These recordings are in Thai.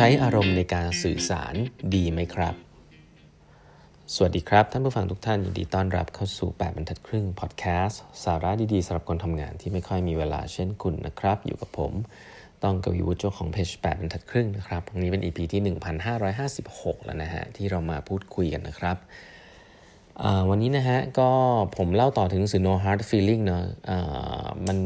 ช้อารมณ์ในการสื่อสารดีไหมครับ สวัสดีครับ ท่านผู้ฟังทุกท่านยินดีต้อนรับเข้าสู่ 8บรรทัดครึ่งพอดแคสต์สาระดีๆสำหรับคนทำงานที่ไม่ค่อยมีเวลาเช่นคุณนะครับ อยู่กับผม ต้องกวีวุฒิเจ้าของเพจ8บรรทัดครึ่งนะครับวันนี้เป็น EP ที่ 1556 แล้วนะฮะที่เรามาพูดคุยกันนะครับ วันนี้นะฮะก็ผมเล่าต่อถึงสื่อ no hard feeling เนาะมัน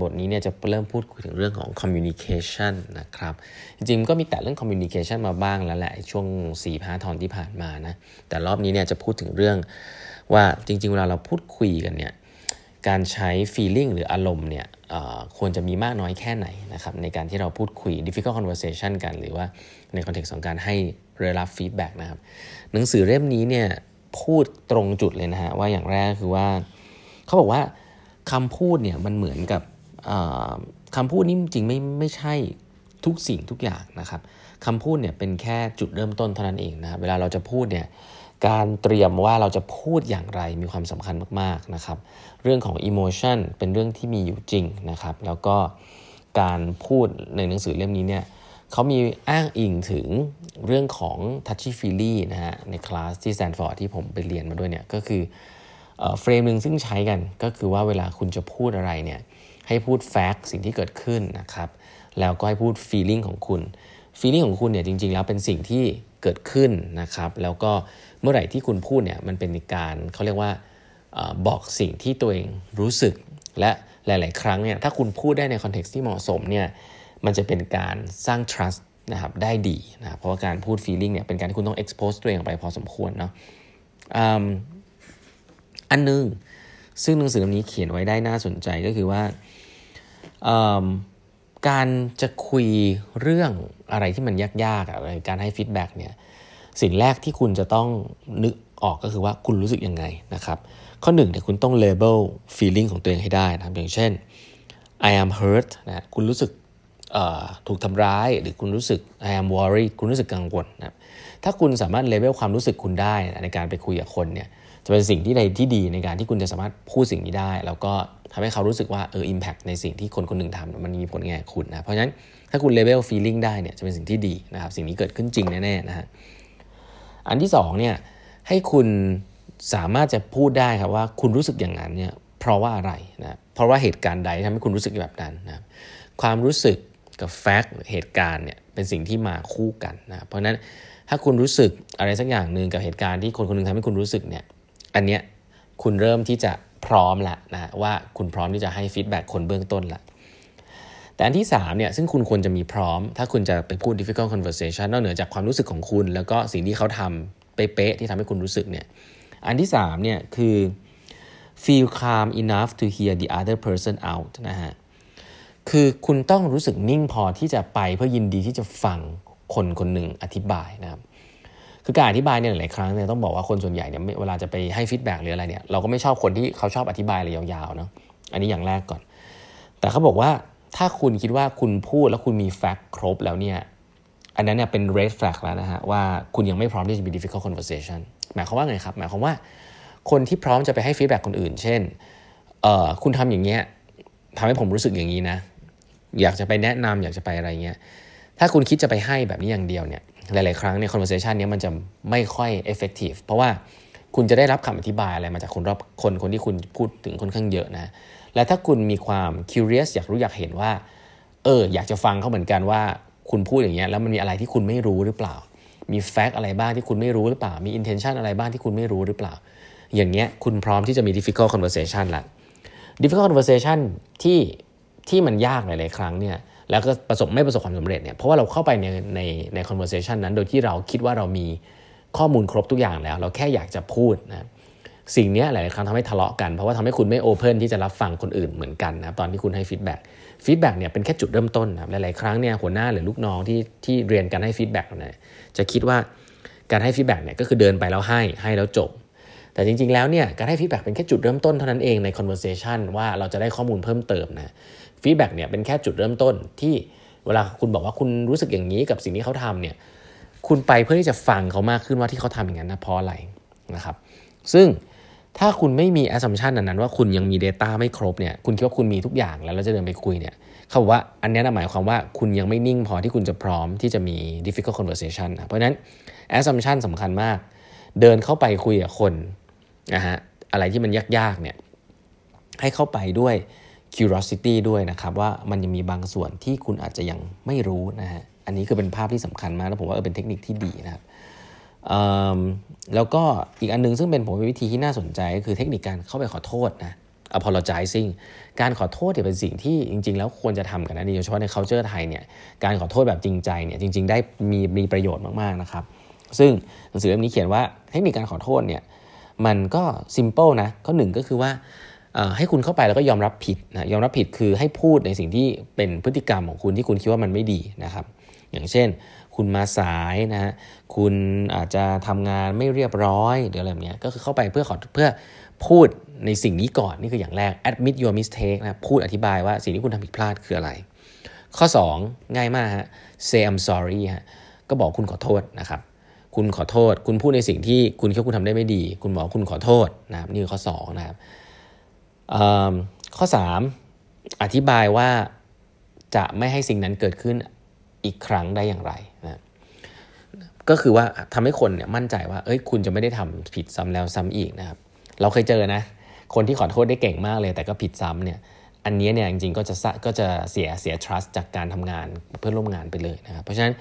บทนี้เนี่ยจะเริ่มพูดคุยถึงเรื่องของ communication นะครับ จริงๆก็มีแต่เรื่อง communication มาบ้างแล้วแหละช่วง 4 5 ตอนที่ผ่านมานะแต่รอบนี้เนี่ยจะพูดถึงเรื่องว่าจริงๆ เวลาเราพูดคุยกันเนี่ยการใช้ feeling หรืออารมณ์เนี่ยควรจะมีมากน้อยแค่ไหนนะครับในการที่เราพูดคุย difficult conversation กัน หรือว่าในคอนเทกต์ของการให้รับ feedback นะครับหนังสือเล่มนี้เนี่ย พูดตรงจุดเลยนะฮะว่าอย่างแรกคือว่าเขาบอกว่าคำพูดเนี่ยมันเหมือนกับคำพูดนี้จริงไม่ไม่ใช่ทุกสิ่งทุกอย่างนะครับคำพูดเนี่ยเป็นแค่จุดเริ่มต้นเท่านั้นเองนะเวลาเราจะพูดเนี่ยการเตรียมว่าเราจะพูดอย่างไรมีความสำคัญมากๆนะครับ เรื่องของ emotion เป็นเรื่องที่มีอยู่จริงนะครับ แล้วก็การพูดในหนังสือเล่มนี้เนี่ย เขามีอ้างอิงถึงเรื่องของ touchy feely นะฮะในคลาสที่แซนฟอร์ดที่ผมไปเรียนมาด้วยเนี่ยก็คือframe หนึ่งซึ่งใช้กันก็คือว่าเวลาคุณจะพูดอะไรเนี่ยให้พูด fact สิ่งที่เกิดขึ้นนะครับแล้วก็ให้พูด feeling ของคุณ feeling ของคุณเนี่ยจริงๆ แล้วเป็นสิ่งที่เกิดขึ้นนะครับแล้วก็เมื่อไหร่ที่คุณพูดเนี่ยมันเป็นการเขาเรียกว่าบอกสิ่งที่ตัวเองรู้สึกและหลาย ๆ ครั้งเนี่ยถ้าคุณพูดได้ใน context ที่เหมาะสมเนี่ย มันจะเป็นการสร้าง trust นะครับได้ดีนะเพราะว่าการพูด feeling เนี่ยเป็นการที่คุณต้อง expose ตัวเองไปพอสมควรเนาะอันนึง ซึ่งหนังสือเล่มนี้เขียนไว้ได้น่าสนใจก็คือว่าการจะคุยเรื่องอะไรที่มันยากๆอะไรการให้ feedback เนี่ยสิ่งแรกที่คุณจะต้องนึกออกก็คือว่าคุณรู้สึกยังไงนะครับ ข้อหนึ่งเนี่ยคุณต้อง label feeling ของตัวเองให้ได้นะอย่างเช่น I am hurt นะคุณรู้สึก ถูกทำร้ายหรือคุณรู้สึก I am worried คุณรู้สึกกังวลนะถ้าคุณสามารถเลเวลความรู้สึกคุณได้ในการไปคุยกับคนเนี่ยจะเป็นสิ่งที่ใดที่ดีในการที่คุณจะสามารถพูดสิ่งนี้ได้ แล้วก็ทำให้เขารู้สึกว่าเออ impact ในสิ่งที่คนคนหนึ่งทำมันมีผลแก่คุณนะเพราะฉะนั้นถ้าคุณ label feeling ได้เนี่ยจะเป็นสิ่งที่ดีนะครับสิ่งนี้เกิดขึ้นจริงแน่ๆนะฮะอันที่2เนี่ยให้คุณสามารถจะพูดได้ครับว่าคุณรู้สึกอย่างนั้นเนี่ยเพราะว่าอะไรนะเพราะว่าเหตุการณ์ใดทำให้คุณรู้สึกแบบนั้นนะความรู้สึก กับแฟกต์เหตุการณ์เนี่ยเป็นสิ่งที่มาคู่กันนะเพราะฉะนั้นถ้าคุณรู้สึกอะไรสักอย่างหนึ่งกับเหตุการณ์ที่คนคนนึงทำให้คุณรู้สึกเนี่ยอันเนี้ยคุณเริ่มที่จะพร้อมละนะว่าคุณพร้อมที่จะให้ฟีดแบ็กคนเบื้องต้นละแต่อันที่3เนี่ยซึ่งคุณควรจะมีพร้อม ถ้าคุณจะไปพูด difficult conversation นอกเหนือจากความรู้สึกของคุณ แล้วก็สิ่งที่เขาทำเป๊ะๆที่ทำให้คุณรู้สึกเนี่ยอันที่3เนี่ยคือ feel calm enough to hear the other person out นะฮะ คือคุณต้องรู้สึกนิ่งพอที่จะไปเพื่อยินดีที่จะฟังคนคนหนึ่งอธิบายนะครับคือการอธิบายเนี่ยหลายครั้งเนี่ยต้องบอกว่าคนส่วนใหญ่เนี่ยเวลาจะไปให้ feedback หรืออะไรเนี่ยเราก็ไม่ชอบคนที่เขาชอบอธิบายอะไรยาวๆเนาะอันนี้อย่างแรกก่อน แต่เขาบอกว่าถ้าคุณคิดว่าคุณพูดแล้วคุณมี fact ครบแล้วเนี่ยอันนั้นเนี่ยเป็น red flag แล้วนะฮะว่าคุณยังไม่พร้อมที่จะมี difficult conversation หมายความว่าไงครับ หมายความว่าคนที่พร้อมจะไปให้ feedback คนอื่น เช่นเอ่อคุณทำอย่างเงี้ยทำให้ผมรู้สึกอย่างนี้นะ อยากจะไปแนะนำอยากจะไปอะไรเงี้ยถ้าคุณคิดจะไปให้แบบนี้อย่างเดียวเนี่ยหลาย ๆ ครั้งเนี่ย conversation นี้มันจะไม่ค่อย effective เพราะว่าคุณจะได้รับคำอธิบายอะไรมาจากคนรอบคนคนที่คุณพูดถึงค่อนข้างเยอะนะ และถ้าคุณมีความ curious อยากรู้อยากเห็นว่า เออ อยากจะฟังเขาเหมือนกันว่าคุณพูดอย่างเงี้ยแล้วมันมีอะไรที่คุณไม่รู้หรือเปล่า มี fact อะไรบ้างที่คุณไม่รู้หรือเปล่า มี intention อะไรบ้างที่คุณไม่รู้หรือเปล่า อย่างเงี้ยคุณพร้อมที่จะมี difficult conversation ละ difficult conversation ที่ ที่มันยากหลาย ๆ ครั้งเนี่ยแล้วก็ประสบไม่ประสบความสำเร็จเนี่ยเพราะว่าเราเข้าไปในในใน conversation นั้น โดยที่เราคิดว่าเรามีข้อมูลครบทุกอย่างแล้ว เราแค่อยากจะพูดนะสิ่งนี้หลาย ๆ ครั้งทำให้ทะเลาะกัน เพราะว่าทำให้คุณไม่ open ที่จะรับฟังคนอื่นเหมือนกันนะตอนที่คุณให้ feedback feedback เนี่ยเป็นแค่จุดเริ่มต้นนะหลาย ๆ ครั้งเนี่ยหัวหน้าหรือลูกน้องที่ที่เรียนการให้ feedback เนี่ยจะคิดว่าการให้ feedback เนี่ยก็คือเดินไปแล้วให้ให้แล้วจบ แต่จริงๆแล้วเนี่ยการให้ feedback เป็นแค่จุดเริ่มต้นเท่านั้นเองใน conversation ว่าเราจะได้ข้อมูลเพิ่มเติมนะ feedback เนี่ยเป็นแค่จุดเริ่มต้นที่เวลาคุณบอกว่าคุณรู้สึกอย่างนี้กับสิ่งที่เขาทำเนี่ยคุณไปเพื่อที่จะฟังเขามากขึ้นว่าที่เขาทำอย่างนั้นนะเพราะอะไรนะครับ ซึ่งถ้าคุณไม่มี assumption นั้นว่าคุณยังมี data ไม่ครบเนี่ยคุณคิดว่าคุณมีทุกอย่างแล้วเราจะเดินไปคุยเนี่ยเขาบอกว่าอันนี้หมายความว่าคุณยังไม่นิ่งพอที่คุณจะพร้อมที่จะมี difficult conversation นะเพราะฉะนั้น assumption สำคัญมาก เดินเข้าไปคุยกับคน นะฮะอะไรที่มันยากๆเนี่ยให้เข้าไปด้วย curiosity ด้วยนะครับว่ามันยังมีบางส่วนที่คุณอาจจะยังไม่รู้นะฮะอันนี้คือเป็นภาพที่สำคัญมากแล้วผมว่าเป็นเทคนิคที่ดีนะครับแล้วก็อีกอันนึงซึ่งเป็นผมเป็นวิธีที่น่าสนใจก็คือเทคนิคการเข้าไปขอโทษนะ apologizing การขอโทษเนี่ยเป็นสิ่งที่จริง ๆ แล้วควรจะทำกันนะโดยเฉพาะใน culture ไทยเนี่ยการขอโทษแบบจริงใจเนี่ยจริง ๆ ได้มีมีประโยชน์มากๆนะครับ ซึ่งหนังสือเล่มนี้เขียนว่าเทคนิคการขอโทษเนี่ย มันก็ simple นะข้อหนึ่งก็คือว่าให้คุณเข้าไปแล้วก็ยอมรับผิดนะยอมรับผิดคือให้พูดในสิ่งที่เป็นพฤติกรรมของคุณที่คุณคิดว่ามันไม่ดีนะครับ อย่างเช่น คุณมาสายนะฮะคุณอาจจะทำงานไม่เรียบร้อยหรืออะไรแบบนี้ก็คือเข้าไปเพื่อขอเพื่อพูดในสิ่งนี้ก่อนนี่คืออย่างแรก admit your mistake นะพูดอธิบายว่าสิ่งที่คุณทำผิดพลาดคืออะไร ข้อ 2 ง่ายมากฮะ say I'm sorry ฮะก็บอกคุณขอโทษนะครับ คุณขอโทษ คุณพูดในสิ่งที่คุณคิดว่าคุณทำได้ไม่ดี คุณบอกคุณขอโทษนะครับนี่คือข้อ2นะครับข้อ 3 อธิบายว่าจะไม่ให้สิ่งนั้นเกิดขึ้นอีกครั้งได้อย่างไรนะก็คือว่าทำให้คนเนี่ยมั่นใจว่า เอ้ย คุณจะไม่ได้ทำผิดซ้ำแล้วซ้ำอีกนะครับ เราเคยเจอนะ คนที่ขอโทษได้เก่งมากเลย แต่ก็ผิดซ้ำเนี่ย อันนี้เนี่ยจริงๆก็จะก็จะเสียเสีย trust จากการทำงานเพื่อนร่วมงานไปเลยนะครับเพราะฉะนั้น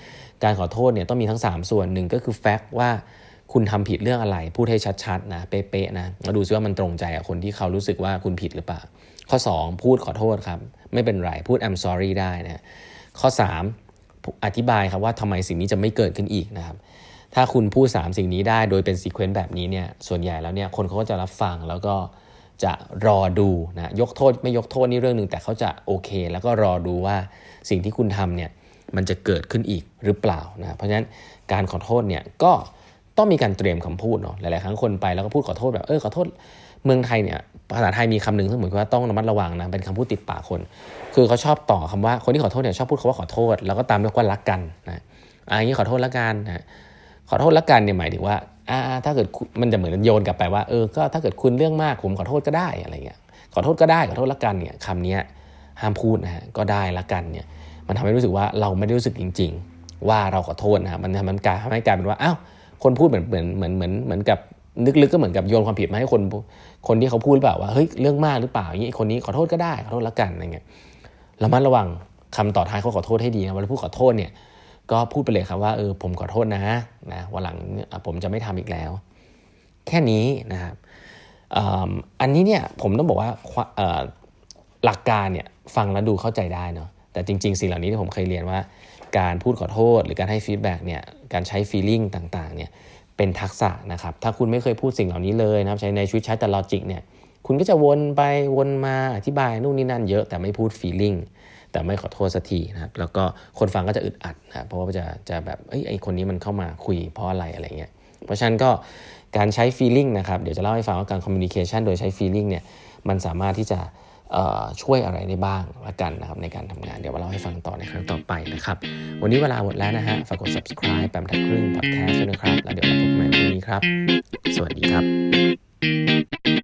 การขอโทษเนี่ยต้องมีทั้ง 3 ส่วนหนึ่งก็คือ fact ว่าคุณทำผิดเรื่องอะไร พูดให้ชัดๆนะเป๊ะๆนะมาดูซิว่ามันตรงใจกับคนที่เขารู้สึกว่าคุณผิดหรือเปล่า ข้อ 2 พูดขอโทษครับ ไม่เป็นไรพูด I'm sorry ได้นะข้อ 3 อธิบายครับว่าทำไมสิ่งนี้จะไม่เกิดขึ้นอีกนะครับถ้าคุณพูด 3 สิ่งนี้ได้โดยเป็นซีเควนต์แบบนี้เนี่ยส่วนใหญ่แล้วเนี่ยคนเขาก็จะรับฟังแล้วก็ จะรอดูนะยกโทษไม่ยกโทษนี่เรื่องหนึ่งแต่เขาจะโอเค แล้วก็รอดูว่าสิ่งที่คุณทำเนี่ยมันจะเกิดขึ้นอีกหรือเปล่านะเพราะฉะนั้นการขอโทษเนี่ยก็ต้องมีการเตรียมคำพูดเนาะหลายๆครั้งคนไปแล้วก็พูดขอโทษแบบเออขอโทษเมืองไทยเนี่ยภาษาไทยมีคำหนึ่งซึ่งเหมือนว่าต้องระมัดระวังนะเป็นคำพูดติดปากคน คือเขาชอบต่อคำว่าคนที่ขอโทษเนี่ยชอบพูดคำว่าขอโทษ แล้วก็ตามด้วยว่ารักกันนะอันนี้ขอโทษละกันนะขอโทษละกันเนี่ยหมายถึงว่า อ่าถ้าเกิดมันจะเหมือนโยนกลับไปว่าเออก็ถ้าเกิดคุณเรื่องมากผมขอโทษก็ได้อะไรเงี้ยขอโทษก็ได้ขอโทษละกันเนี่ยคำนี้ห้ามพูดนะฮะก็ได้ละกันเนี่ยมันทำให้รู้สึกว่าเราไม่ได้รู้สึกจริง ๆ ว่าเราขอโทษนะมันมันกลายทำให้กลายเป็นว่าอ้าวคนพูดเหมือนเหมือนเหมือนเหมือนเหมือนกับลึกๆก็เหมือนกับโยนความผิดมาให้คนคนที่เขาพูดเปล่าว่าเฮ้ยเรื่องมากหรือเปล่าอย่างนี้คนนี้ขอโทษก็ได้ขอโทษละกันอะไรเงี้ยระมัดระวังคำต่อท้ายเขาขอโทษให้ดีนะเวลาพูดขอโทษเนี่ย ก็พูดไปเลยครับว่าเออผมขอโทษนะนะวันหลังผมจะไม่ทำอีกแล้ว แค่นี้นะครับอันนี้เนี่ยผมต้องบอกว่าหลักการเนี่ยฟังแล้วดูเข้าใจได้เนาะแต่จริง ๆ สิ่งเหล่านี้ที่ผมเคยเรียนว่า การพูดขอโทษ หรือการให้ฟีดแบ็กเนี่ยการใช้ฟีลลิ่งต่างๆเนี่ยเป็นทักษะนะครับถ้าคุณไม่เคยพูดสิ่งเหล่านี้เลยนะครับใช้ในชีวิตใช้แต่ลอจิกเนี่ยคุณก็จะวนไปวนมาอธิบายนู่นนี่นั่นเยอะแต่ไม่พูดฟีลลิ่ง แต่ไม่ขอโทษสักทีนะครับแล้วก็คนฟังก็จะอึดอัดนะเพราะว่าจะจะแบบเอ้ยไอคนนี้มันเข้ามาคุยเพราะอะไรอะไรเงี้ยเพราะฉะนั้นก็การใช้ feeling นะครับเดี๋ยวจะเล่าให้ฟังว่าการ communication โดยใช้ feeling เนี่ยมันสามารถที่จะช่วยอะไรได้บ้างละกันนะครับในการทำงานเดี๋ยวมาเล่าให้ฟังต่อในครั้งต่อไปนะครับ วันนี้เวลาหมดแล้วนะฮะฝากกด subscribe แปมทักครึ่ง podcast ด้วยนะครับ แล้วเดี๋ยวมาพบกันใหม่พรุ่งนี้ครับ สวัสดีครับ